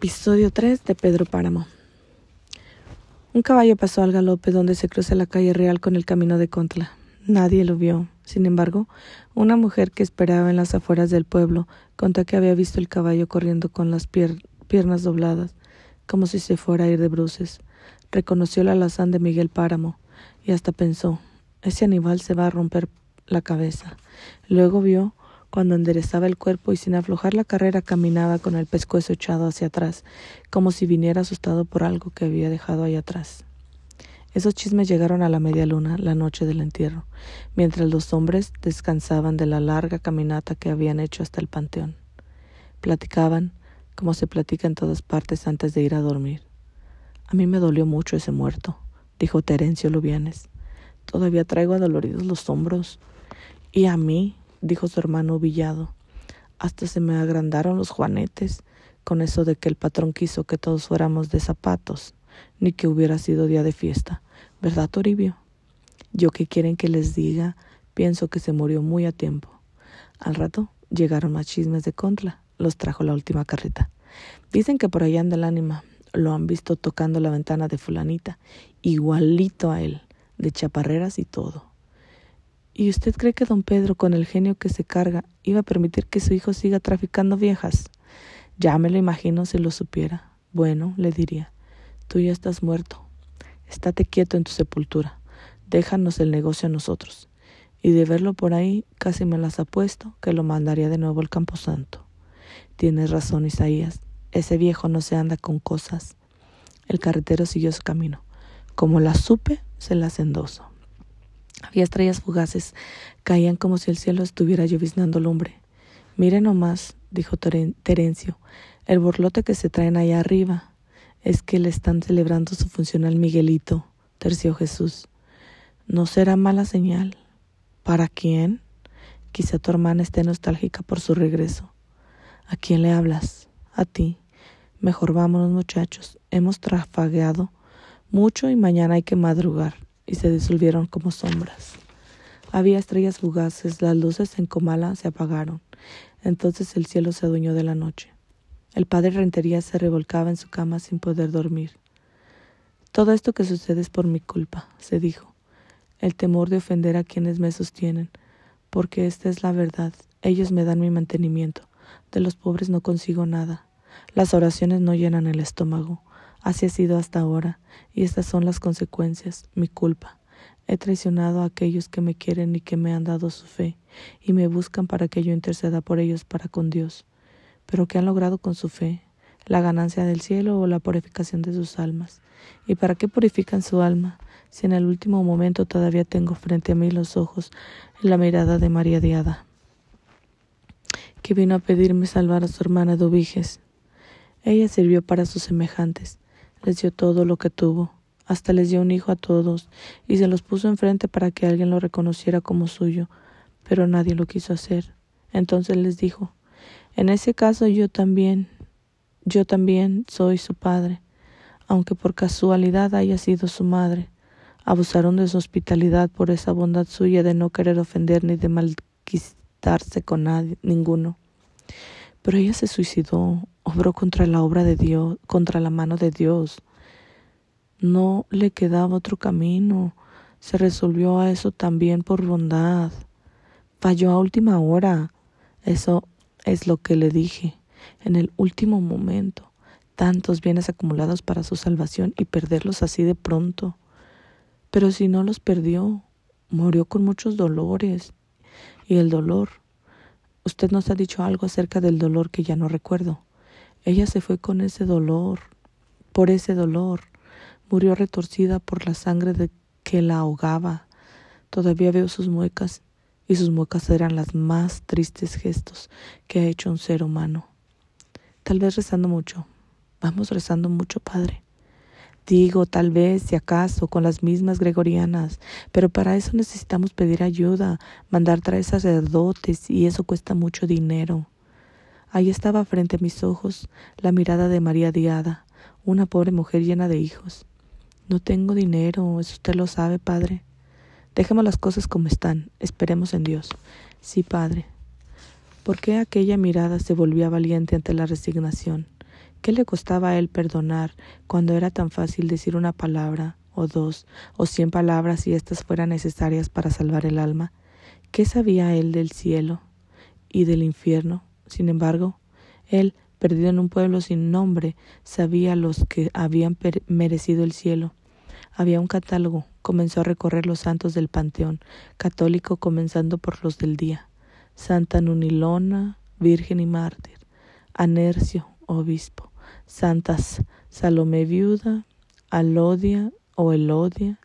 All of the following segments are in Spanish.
Episodio 3 de Pedro Páramo. Un caballo pasó al galope donde se cruza la calle real con el camino de Contla. Nadie lo vio. Sin embargo, una mujer que esperaba en las afueras del pueblo contó que había visto el caballo corriendo con las piernas dobladas, como si se fuera a ir de bruces. Reconoció la alazán de Miguel Páramo y hasta pensó, ese animal se va a romper la cabeza. Luego vio cuando enderezaba el cuerpo y sin aflojar la carrera caminaba con el pescuezo echado hacia atrás, como si viniera asustado por algo que había dejado ahí atrás. Esos chismes llegaron a la media luna, la noche del entierro, mientras los hombres descansaban de la larga caminata que habían hecho hasta el panteón. Platicaban, como se platica en todas partes antes de ir a dormir. A mí me dolió mucho ese muerto, dijo Terencio Lubianes. Todavía traigo adoloridos los hombros. Y a mí, dijo su hermano Villado. Hasta se me agrandaron los juanetes con eso de que el patrón quiso que todos fuéramos de zapatos, ni que hubiera sido día de fiesta. ¿Verdad, Toribio? Yo que quieren que les diga, pienso que se murió muy a tiempo. Al rato llegaron más chismes de Contla, los trajo la última carreta. Dicen que por allá anda el ánima, lo han visto tocando la ventana de fulanita, igualito a él, de chaparreras y todo. ¿Y usted cree que don Pedro, con el genio que se carga, iba a permitir que su hijo siga traficando viejas? Ya me lo imagino si lo supiera. Bueno, le diría, tú ya estás muerto. Estate quieto en tu sepultura. Déjanos el negocio a nosotros. Y de verlo por ahí, casi me las apuesto que lo mandaría de nuevo al Camposanto. Tienes razón, Isaías. Ese viejo no se anda con cosas. El carretero siguió su camino. Como la supe, se las endoso. Había estrellas fugaces, caían como si el cielo estuviera lloviznando lumbre. Mire nomás, dijo Terencio, el borlote que se traen allá arriba. Es que le están celebrando su función al Miguelito, terció Jesús. No será mala señal. ¿Para quién? Quizá tu hermana esté nostálgica por su regreso. ¿A quién le hablas? A ti. Mejor vámonos, muchachos. Hemos trafagueado mucho y mañana hay que madrugar y se disolvieron como sombras. Había estrellas fugaces, las luces en Comala se apagaron. Entonces el cielo se adueñó de la noche. El padre Rentería se revolcaba en su cama sin poder dormir. Todo esto que sucede es por mi culpa, se dijo. El temor de ofender a quienes me sostienen, porque esta es la verdad. Ellos me dan mi mantenimiento. De los pobres no consigo nada. Las oraciones no llenan el estómago. Así ha sido hasta ahora, y estas son las consecuencias, mi culpa. He traicionado a aquellos que me quieren y que me han dado su fe, y me buscan para que yo interceda por ellos para con Dios. Pero ¿qué han logrado con su fe? ¿La ganancia del cielo o la purificación de sus almas? ¿Y para qué purifican su alma, si en el último momento todavía tengo frente a mí los ojos y la mirada de María Diada, que vino a pedirme salvar a su hermana Dubiges? Ella sirvió para sus semejantes, les dio todo lo que tuvo, hasta les dio un hijo a todos, y se los puso enfrente para que alguien lo reconociera como suyo, pero nadie lo quiso hacer. Entonces les dijo, en ese caso yo también, yo también soy su padre, aunque por casualidad haya sido su madre. Abusaron de su hospitalidad por esa bondad suya de no querer ofender ni de malquistarse con nadie, ninguno. Pero ella se suicidó, obró contra la obra de Dios, contra la mano de Dios. No le quedaba otro camino. Se resolvió a eso también por bondad. Falló a última hora. Eso es lo que le dije. En el último momento. Tantos bienes acumulados para su salvación y perderlos así de pronto. Pero si no los perdió, murió con muchos dolores. Y el dolor. Usted nos ha dicho algo acerca del dolor que ya no recuerdo. Ella se fue con ese dolor, por ese dolor. Murió retorcida por la sangre de que la ahogaba. Todavía veo sus muecas, y sus muecas eran las más tristes gestos que ha hecho un ser humano. Tal vez rezando mucho. Vamos rezando mucho, Padre. Digo, tal vez, si acaso, con las mismas gregorianas, pero para eso necesitamos pedir ayuda, mandar traer sacerdotes, y eso cuesta mucho dinero. Ahí estaba frente a mis ojos la mirada de María Diada, una pobre mujer llena de hijos. No tengo dinero, eso usted lo sabe, padre. Dejemos las cosas como están, esperemos en Dios. Sí, padre. ¿Por qué aquella mirada se volvía valiente ante la resignación? ¿Qué le costaba a él perdonar cuando era tan fácil decir una palabra, o dos, o cien palabras si éstas fueran necesarias para salvar el alma? ¿Qué sabía él del cielo y del infierno? Sin embargo, él, perdido en un pueblo sin nombre, sabía los que habían merecido el cielo. Había un catálogo, comenzó a recorrer los santos del panteón, católico comenzando por los del día. Santa Nunilona, Virgen y Mártir, Anercio, Obispo, Santas Salomé Viuda, Alodia o Elodia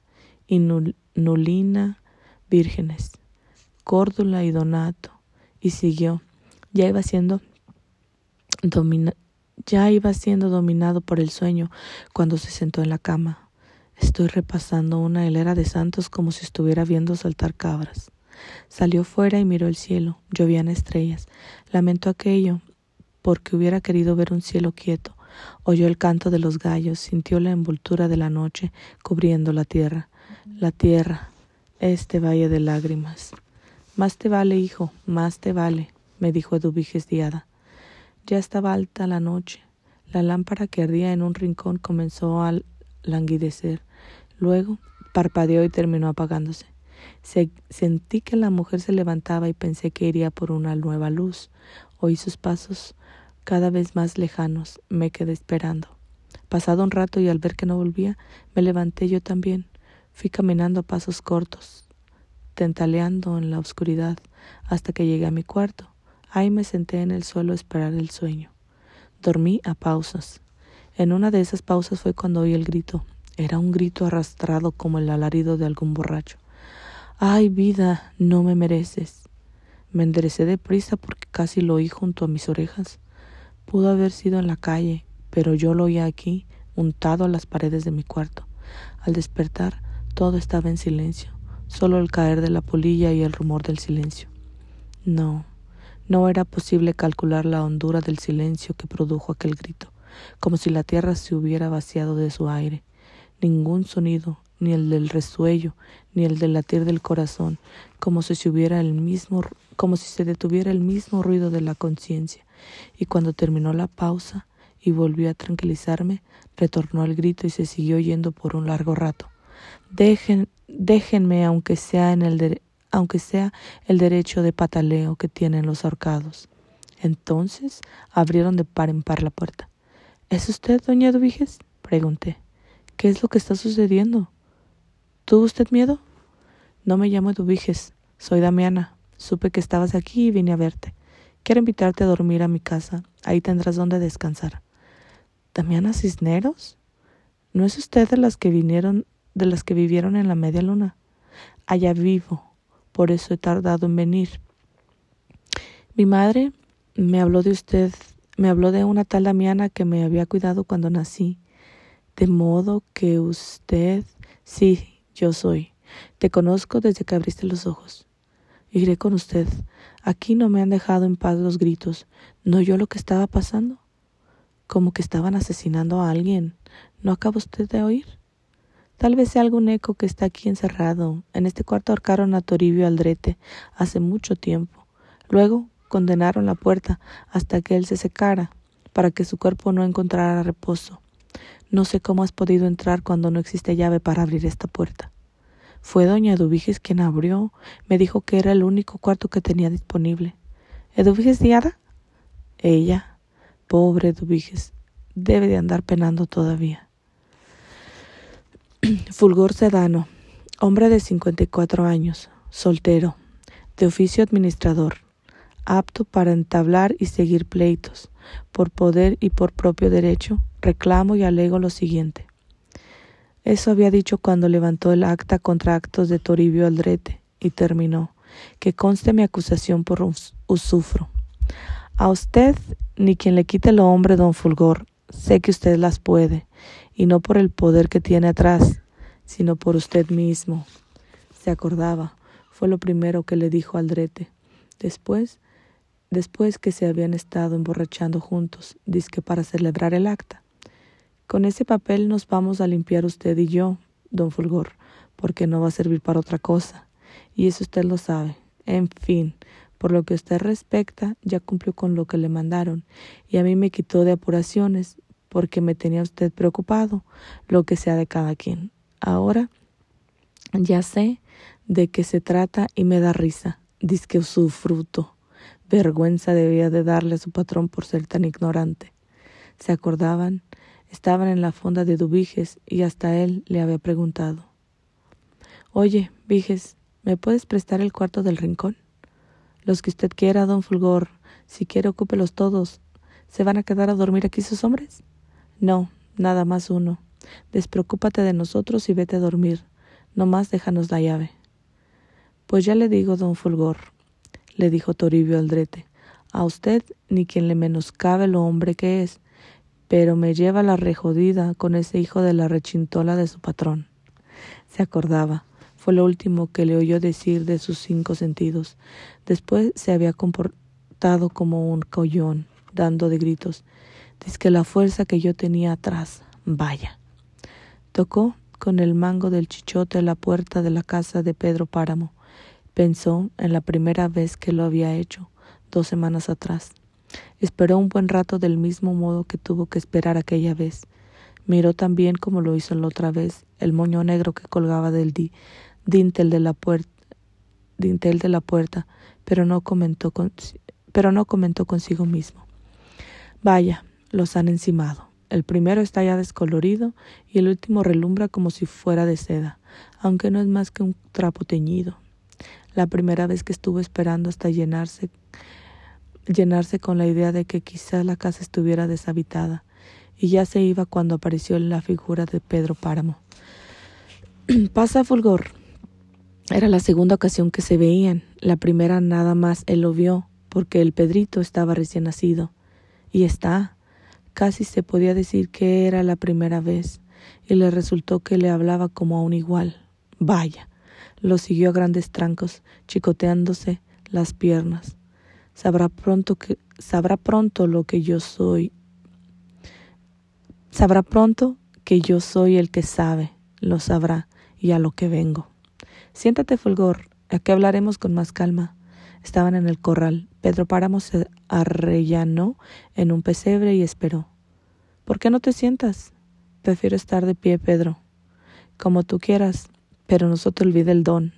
y Nulina, Vírgenes, Córdula y Donato, y siguió. Ya iba siendo ya iba siendo dominado por el sueño cuando se sentó en la cama. Estoy repasando una hilera de santos como si estuviera viendo saltar cabras. Salió fuera y miró el cielo. Llovían estrellas. Lamentó aquello porque hubiera querido ver un cielo quieto. Oyó el canto de los gallos, sintió la envoltura de la noche cubriendo la tierra. La tierra, este valle de lágrimas. Más te vale, hijo, más te vale, me dijo Eduviges Diada. Ya estaba alta la noche. La lámpara que ardía en un rincón comenzó a languidecer. Luego parpadeó y terminó apagándose. Sentí que la mujer se levantaba y pensé que iría por una nueva luz. Oí sus pasos cada vez más lejanos. Me quedé esperando. Pasado un rato y al ver que no volvía, me levanté yo también. Fui caminando a pasos cortos, tentaleando en la oscuridad, hasta que llegué a mi cuarto. Ahí me senté en el suelo a esperar el sueño. Dormí a pausas. En una de esas pausas fue cuando oí el grito. Era un grito arrastrado como el alarido de algún borracho. Ay, vida, no me mereces. Me enderecé deprisa porque casi lo oí junto a mis orejas. Pudo haber sido en la calle, pero yo lo oía aquí, untado a las paredes de mi cuarto. Al despertar, todo estaba en silencio, solo el caer de la polilla y el rumor del silencio. No, no era posible calcular la hondura del silencio que produjo aquel grito, como si la tierra se hubiera vaciado de su aire. Ningún sonido, ni el del resuello, ni el del latir del corazón, como si se hubiera el mismo, como si se detuviera el mismo ruido de la conciencia. Y cuando terminó la pausa y volvió a tranquilizarme, retornó al grito y se siguió yendo por un largo rato. Dejen, déjenme, aunque sea el el derecho de pataleo que tienen los ahorcados. Entonces abrieron de par en par la puerta. ¿Es usted, doña Eduviges? pregunté. ¿Qué es lo que está sucediendo? ¿Tuvo usted miedo? No me llamo Eduviges, soy Damiana. Supe que estabas aquí y vine a verte. Quiero invitarte a dormir a mi casa. Ahí tendrás donde descansar. ¿Damiana Cisneros? ¿No es usted de las que vinieron, de las que vivieron en la media luna? Allá vivo, por eso he tardado en venir. Mi madre me habló de usted, me habló de una tal Damiana que me había cuidado cuando nací. De modo que usted, sí, yo soy. Te conozco desde que abriste los ojos. Iré con usted. Aquí no me han dejado en paz los gritos. ¿No yo lo que estaba pasando? Como que estaban asesinando a alguien. ¿No acaba usted de oír? Tal vez sea algún eco que está aquí encerrado. En este cuarto ahorcaron a Toribio Aldrete hace mucho tiempo. Luego condenaron la puerta hasta que él se secara, para que su cuerpo no encontrara reposo. No sé cómo has podido entrar cuando no existe llave para abrir esta puerta. Fue doña Eduviges quien abrió. Me dijo que era el único cuarto que tenía disponible. ¿Eduviges Diada? Ella. Pobre Eduviges. Debe de andar penando todavía. Fulgor Sedano. Hombre de 54 años. Soltero. De oficio administrador. Apto para entablar y seguir pleitos. Por poder y por propio derecho, reclamo y alego lo siguiente. Eso había dicho cuando levantó el acta contra actos de Toribio Aldrete y terminó. Que conste mi acusación por usufro. A usted, ni quien le quite lo hombre, don Fulgor, sé que usted las puede, y no por el poder que tiene atrás, sino por usted mismo. Se acordaba, fue lo primero que le dijo Aldrete. Después, después que se habían estado emborrachando juntos, que para celebrar el acta. Con ese papel nos vamos a limpiar usted y yo, don Fulgor, porque no va a servir para otra cosa. Y eso usted lo sabe. En fin, Por lo que usted respecta, ya cumplió con lo que le mandaron, y a mí me quitó de apuraciones, porque me tenía usted preocupado, lo que sea de cada quien. Ahora ya sé de qué se trata y me da risa. Dice que su fruto. Vergüenza debía de darle a su patrón por ser tan ignorante. Se acordaban, estaban en la fonda de Dubiges y hasta él le había preguntado. Oye, Viges, ¿me puedes prestar el cuarto del rincón? Los que usted quiera, don Fulgor. Si quiere, ocúpelos todos. ¿Se van a quedar a dormir aquí sus hombres? No, nada más uno. Despreocúpate de nosotros y vete a dormir. No más déjanos la llave. Pues ya le digo, don Fulgor, le dijo Toribio Aldrete, a usted ni quien le menoscabe lo hombre que es, pero me lleva la rejodida con ese hijo de la rechintola de su patrón. Se acordaba, fue lo último que le oyó decir de sus cinco sentidos. Después se había comportado como un collón, dando de gritos. Dice que la fuerza que yo tenía atrás, vaya. Tocó con el mango del chichote la puerta de la casa de Pedro Páramo. Pensó en la primera vez que lo había hecho, dos semanas atrás. Esperó un buen rato del mismo modo que tuvo que esperar aquella vez. Miró también como lo hizo la otra vez, el moño negro que colgaba del dintel de la puerta, dintel de la puerta, pero no comentó pero no comentó consigo mismo. Vaya, los han encimado. El primero está ya descolorido y el último relumbra como si fuera de seda, aunque no es más que un trapo teñido. La primera vez que estuvo esperando hasta llenarse llenarse con la idea de que quizás la casa estuviera deshabitada, y ya se iba cuando apareció la figura de Pedro Páramo. Pasa Fulgor. Era la segunda ocasión que se veían. La primera nada más él lo vio, porque el Pedrito estaba recién nacido. Y está, Casi se podía decir que era la primera vez, y le resultó que le hablaba como a un igual. Vaya. Lo siguió a grandes trancos, chicoteándose las piernas. Sabrá pronto que sabrá pronto lo que yo soy. Sabrá pronto que yo soy el que sabe, lo sabrá, y a lo que vengo. Siéntate, Fulgor, aquí hablaremos con más calma. Estaban en el corral. Pedro Páramo se arrellanó en un pesebre y esperó. ¿Por qué no te sientas? Prefiero estar de pie, Pedro. Como tú quieras, pero no se te olvide el don.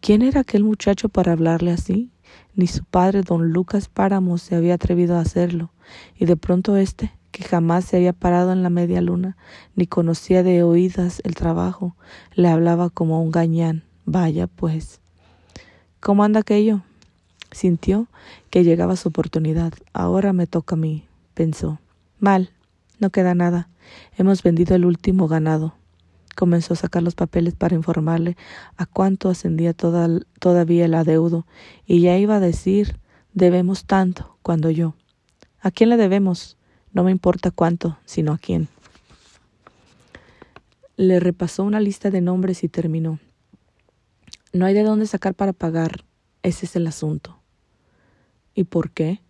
¿Quién era aquel muchacho para hablarle así? Ni su padre, don Lucas Páramo, se había atrevido a hacerlo, y de pronto éste, que jamás se había parado en la media luna, ni conocía de oídas el trabajo, le hablaba como un gañán. Vaya, pues. ¿Cómo anda aquello? Sintió que llegaba su oportunidad. Ahora me toca a mí, pensó. Mal, no queda nada. Hemos vendido el último ganado. Comenzó a sacar los papeles para informarle a cuánto ascendía toda, todavía el adeudo, y ya iba a decir debemos tanto, cuando yo. ¿A quién le debemos? No me importa cuánto, sino a quién. Le repasó una lista de nombres y terminó. No hay de dónde sacar para pagar. Ese es el asunto. ¿Y por qué?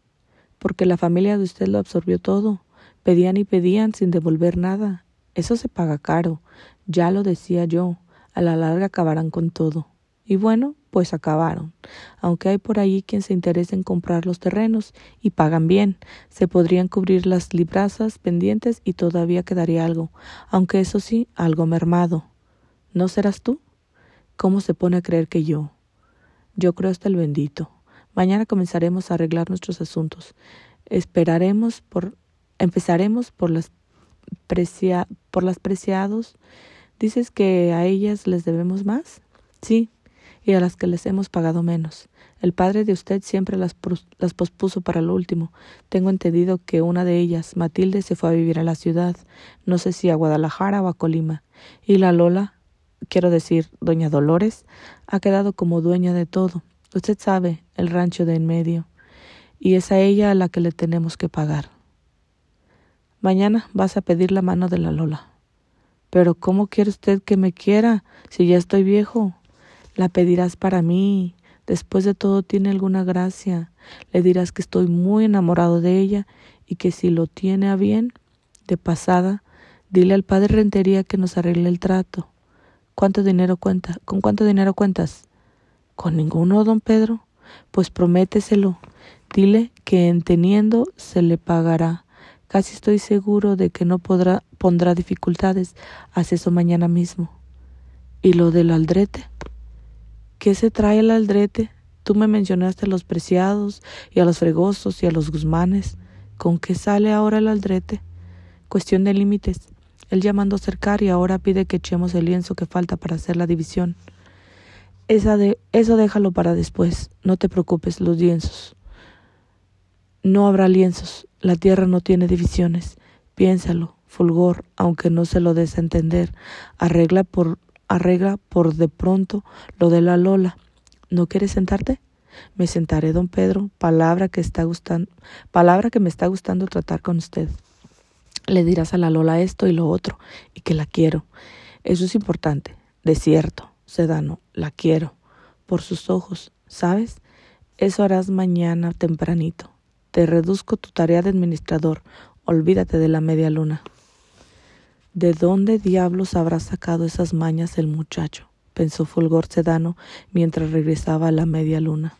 Porque la familia de usted lo absorbió todo. Pedían y pedían sin devolver nada. Eso se paga caro. Ya lo decía yo. A la larga acabarán con todo. Y bueno, pues acabaron. Aunque hay por allí quien se interesa en comprar los terrenos y pagan bien, se podrían cubrir las librazas pendientes y todavía quedaría algo, aunque eso sí, algo mermado. ¿No serás tú? ¿Cómo se pone a creer que yo? Yo creo hasta el bendito. Mañana comenzaremos a arreglar nuestros asuntos. Esperaremos por, empezaremos por las, precia, por las preciados. ¿Dices que a ellas les debemos más? Sí, y a las que les hemos pagado menos. El padre de usted siempre las, las pospuso para lo último. Tengo entendido que una de ellas, Matilde, se fue a vivir a la ciudad, no sé si a Guadalajara o a Colima, y la Lola quiero decir, doña Dolores, ha quedado como dueña de todo. Usted sabe, el rancho de en medio. Y es a ella a la que le tenemos que pagar. Mañana vas a pedir la mano de la Lola. Pero ¿cómo quiere usted que me quiera si ya estoy viejo? La pedirás para mí. Después de todo tiene alguna gracia. Le dirás que estoy muy enamorado de ella y que si lo tiene a bien, de pasada, dile al padre Rentería que nos arregle el trato. ¿Cuánto dinero cuenta? ¿Con cuánto dinero cuentas? Con ninguno, don Pedro. Pues prométeselo. Dile que en teniendo se le pagará. Casi estoy seguro de que no podrá, pondrá dificultades. Haz eso mañana mismo. ¿Y lo del aldrete? ¿Qué se trae el aldrete? Tú me mencionaste a los preciados y a los fregosos y a los guzmanes. ¿Con qué sale ahora el aldrete? Cuestión de límites. Él ya mandó cercar y ahora pide que echemos el lienzo que falta para hacer la división. Esa eso déjalo para después. No te preocupes, los lienzos. No habrá lienzos. La tierra no tiene divisiones. Piénsalo, Fulgor, aunque no se lo des a entender. Arregla por, arregla por de pronto lo de la Lola. ¿No quieres sentarte? Me sentaré, don Pedro, palabra que está gustando, palabra que me está gustando tratar con usted. Le dirás a la Lola esto y lo otro, y que la quiero. Eso es importante. De cierto, Sedano, la quiero. Por sus ojos, ¿sabes? Eso harás mañana tempranito. Te reduzco tu tarea de administrador. Olvídate de la media luna. ¿De dónde diablos habrá sacado esas mañas el muchacho? pensó Fulgor Sedano mientras regresaba a la media luna.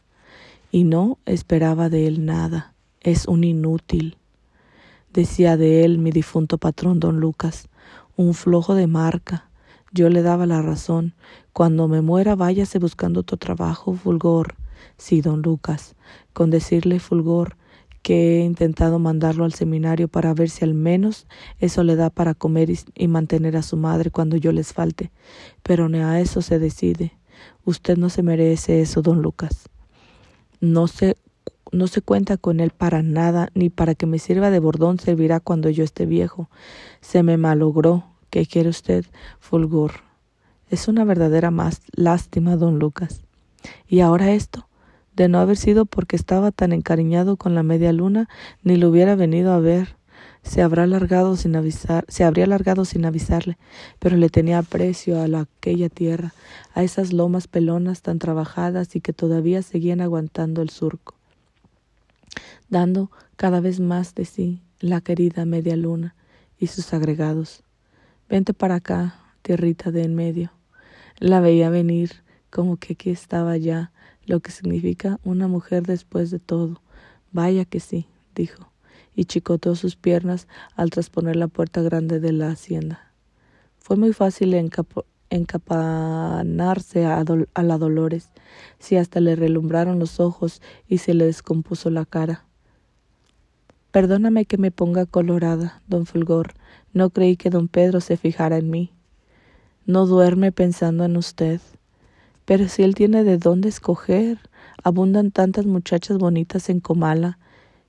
Y no esperaba de él nada. Es un inútil. Decía de él mi difunto patrón don Lucas, un flojo de marca. Yo le daba la razón. Cuando me muera váyase buscando otro trabajo, Fulgor. Sí, don Lucas. Con decirle Fulgor que he intentado mandarlo al seminario para ver si al menos eso le da para comer y, mantener a su madre cuando yo les falte. Pero ni a eso se decide. Usted no se merece eso, don Lucas. No se, no se cuenta con él para nada, ni para que me sirva de bordón servirá cuando yo esté viejo. Se me malogró. ¿Qué quiere usted, Fulgor? Es una verdadera más lástima, don Lucas. ¿Y ahora esto? De no haber sido porque estaba tan encariñado con la media luna, ni lo hubiera venido a ver. Se habrá alargado sin avisar, se habría alargado sin avisarle, pero le tenía aprecio a la, aquella tierra, a esas lomas pelonas tan trabajadas y que todavía seguían aguantando el surco, dando cada vez más de sí la querida media luna y sus agregados. Vente para acá, tierrita de en medio. La veía venir, como que aquí estaba ya, lo que significa una mujer después de todo. Vaya que sí, dijo, y chicoteó sus piernas al trasponer la puerta grande de la hacienda. Fue muy fácil encapanarse a, a la Dolores, si hasta le relumbraron los ojos y se le descompuso la cara. Perdóname que me ponga colorada, don Fulgor. No creí que don Pedro se fijara en mí. No duerme pensando en usted. Pero si él tiene de dónde escoger, abundan tantas muchachas bonitas en Comala,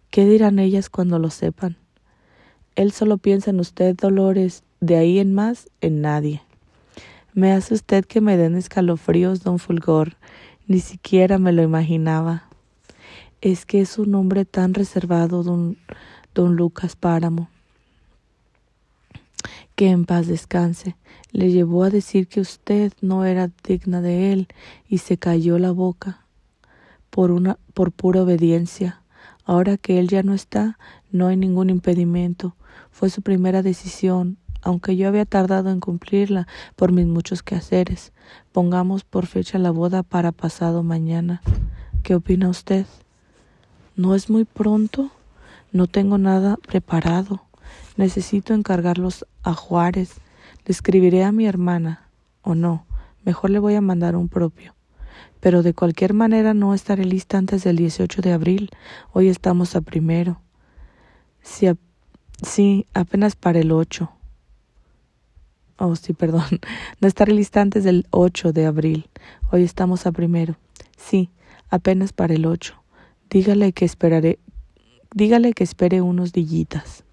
¿qué dirán ellas cuando lo sepan? Él solo piensa en usted, Dolores, de ahí en más, en nadie. Me hace usted que me den escalofríos, don Fulgor, ni siquiera me lo imaginaba. Es que es un hombre tan reservado, don, don Lucas Páramo que en paz descanse, le llevó a decir que usted no era digna de él y se cayó la boca por una por pura obediencia. Ahora que él ya no está, no hay ningún impedimento. Fue su primera decisión, aunque yo había tardado en cumplirla por mis muchos quehaceres. Pongamos por fecha la boda para pasado mañana. ¿Qué opina usted? ¿No es muy pronto? No tengo nada preparado. Necesito encargarlos a Juárez. Le escribiré a mi hermana, o no, mejor le voy a mandar un propio. Pero de cualquier manera no estaré lista antes del 18 de abril. Hoy estamos a primero. Sí, apenas para el 8. Oh, sí, perdón. No estaré lista antes del 8 de abril. Hoy estamos a primero. Sí, apenas para el 8. Dígale que esperaré. Dígale que espere unos dillitas.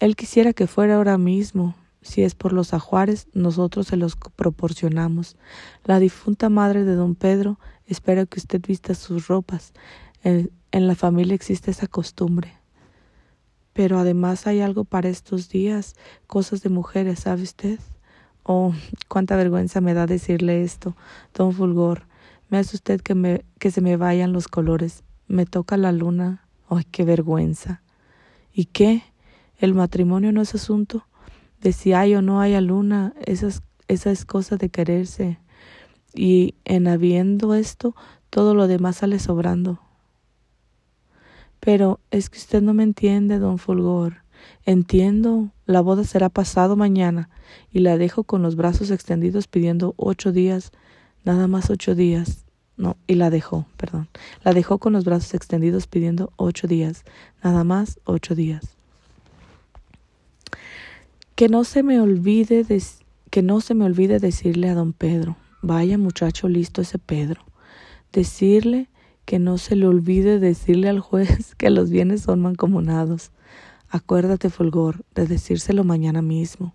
Él quisiera que fuera ahora mismo. Si es por los ajuares, nosotros se los proporcionamos. La difunta madre de don Pedro espera que usted vista sus ropas. En, en la familia existe esa costumbre. Pero además hay algo para estos días, cosas de mujeres, ¿sabe usted? Oh, cuánta vergüenza me da decirle esto, don Fulgor. Me hace usted que, me, que se me vayan los colores. Me toca la luna. ¡Ay, qué vergüenza! ¿Y qué? El matrimonio no es asunto de si hay o no hay luna, esa es, esa es cosa de quererse. Y en habiendo esto, todo lo demás sale sobrando. Pero es que usted no me entiende, don Fulgor. Entiendo, la boda será pasado mañana, y la dejo con los brazos extendidos pidiendo ocho días, nada más ocho días. No, y la dejó, perdón. La dejó con los brazos extendidos pidiendo ocho días, nada más ocho días. Que no se me olvide que no se me olvide decirle a don Pedro, vaya muchacho listo ese Pedro, decirle que no se le olvide decirle al juez que los bienes son mancomunados. Acuérdate, Fulgor, de decírselo mañana mismo.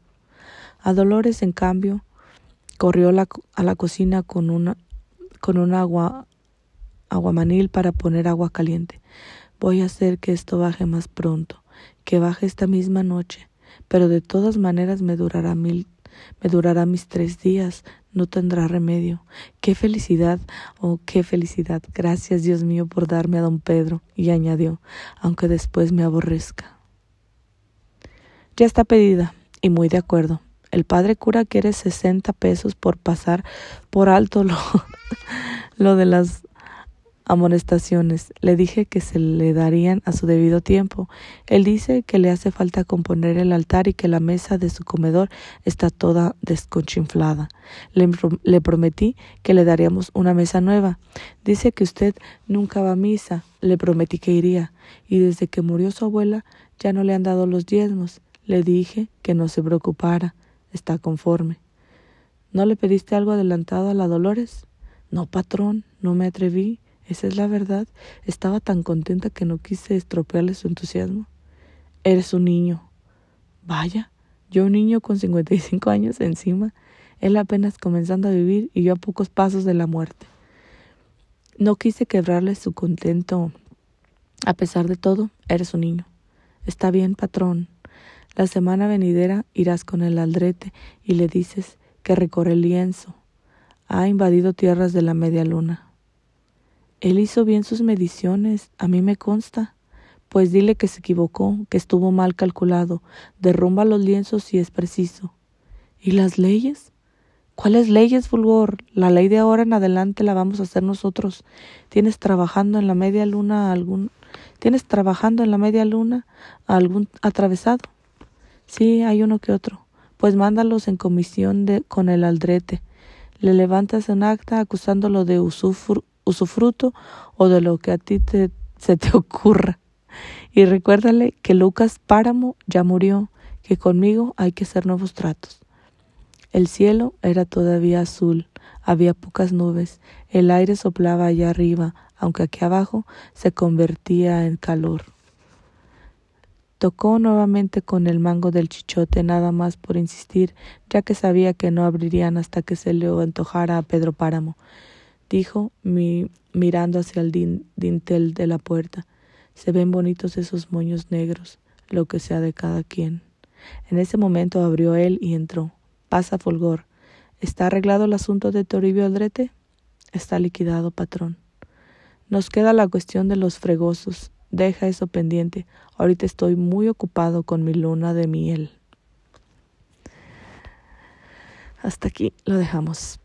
A Dolores, en cambio, corrió a la cocina con una con un agua aguamanil para poner agua caliente. Voy a hacer que esto baje más pronto, que baje esta misma noche, pero de todas maneras me durará mil me durará mis tres días, no tendrá remedio. Qué felicidad, oh, qué felicidad. Gracias, Dios mío, por darme a don Pedro. Y añadió, aunque después me aborrezca. Ya está pedida, y muy de acuerdo. El padre cura quiere sesenta pesos por pasar por alto lo, lo de las amonestaciones. Le dije que se le darían a su debido tiempo. Él dice que le hace falta componer el altar y que la mesa de su comedor está toda desconchinflada. Le, le, prometí que le daríamos una mesa nueva. Dice que usted nunca va a misa. Le prometí que iría. Y desde que murió su abuela ya no le han dado los diezmos. Le dije que no se preocupara. Está conforme. ¿No le pediste algo adelantado a la Dolores? No, patrón, no me atreví. Esa es la verdad. Estaba tan contenta que no quise estropearle su entusiasmo. Eres un niño. Vaya, yo un niño con cincuenta y cinco años encima, él apenas comenzando a vivir y yo a pocos pasos de la muerte. No quise quebrarle su contento. A pesar de todo, eres un niño. Está bien, patrón. La semana venidera irás con el aldrete y le dices que recorre el lienzo. Ha invadido tierras de la media luna. Él hizo bien sus mediciones, a mí me consta. Pues dile que se equivocó, que estuvo mal calculado. Derrumba los lienzos si es preciso. ¿Y las leyes? ¿Cuáles leyes, Fulgor? La ley de ahora en adelante la vamos a hacer nosotros. ¿Tienes trabajando en la media luna algún ¿Tienes trabajando en la media luna algún atravesado? Sí, hay uno que otro. Pues mándalos en comisión de, con el aldrete. Le levantas un acta acusándolo de usufructo usufruto o de lo que a ti te, se te ocurra. Y recuérdale que Lucas Páramo ya murió, que conmigo hay que hacer nuevos tratos. El cielo era todavía azul, había pocas nubes, el aire soplaba allá arriba, aunque aquí abajo se convertía en calor. Tocó nuevamente con el mango del chichote nada más por insistir, ya que sabía que no abrirían hasta que se le antojara a Pedro Páramo dijo mi, mirando hacia el dintel de la puerta. Se ven bonitos esos moños negros, lo que sea de cada quien. En ese momento abrió él y entró. Pasa, Folgor. ¿Está arreglado el asunto de Toribio Aldrete? Está liquidado, patrón. Nos queda la cuestión de los fregosos. Deja eso pendiente. Ahorita estoy muy ocupado con mi luna de miel. Hasta aquí lo dejamos.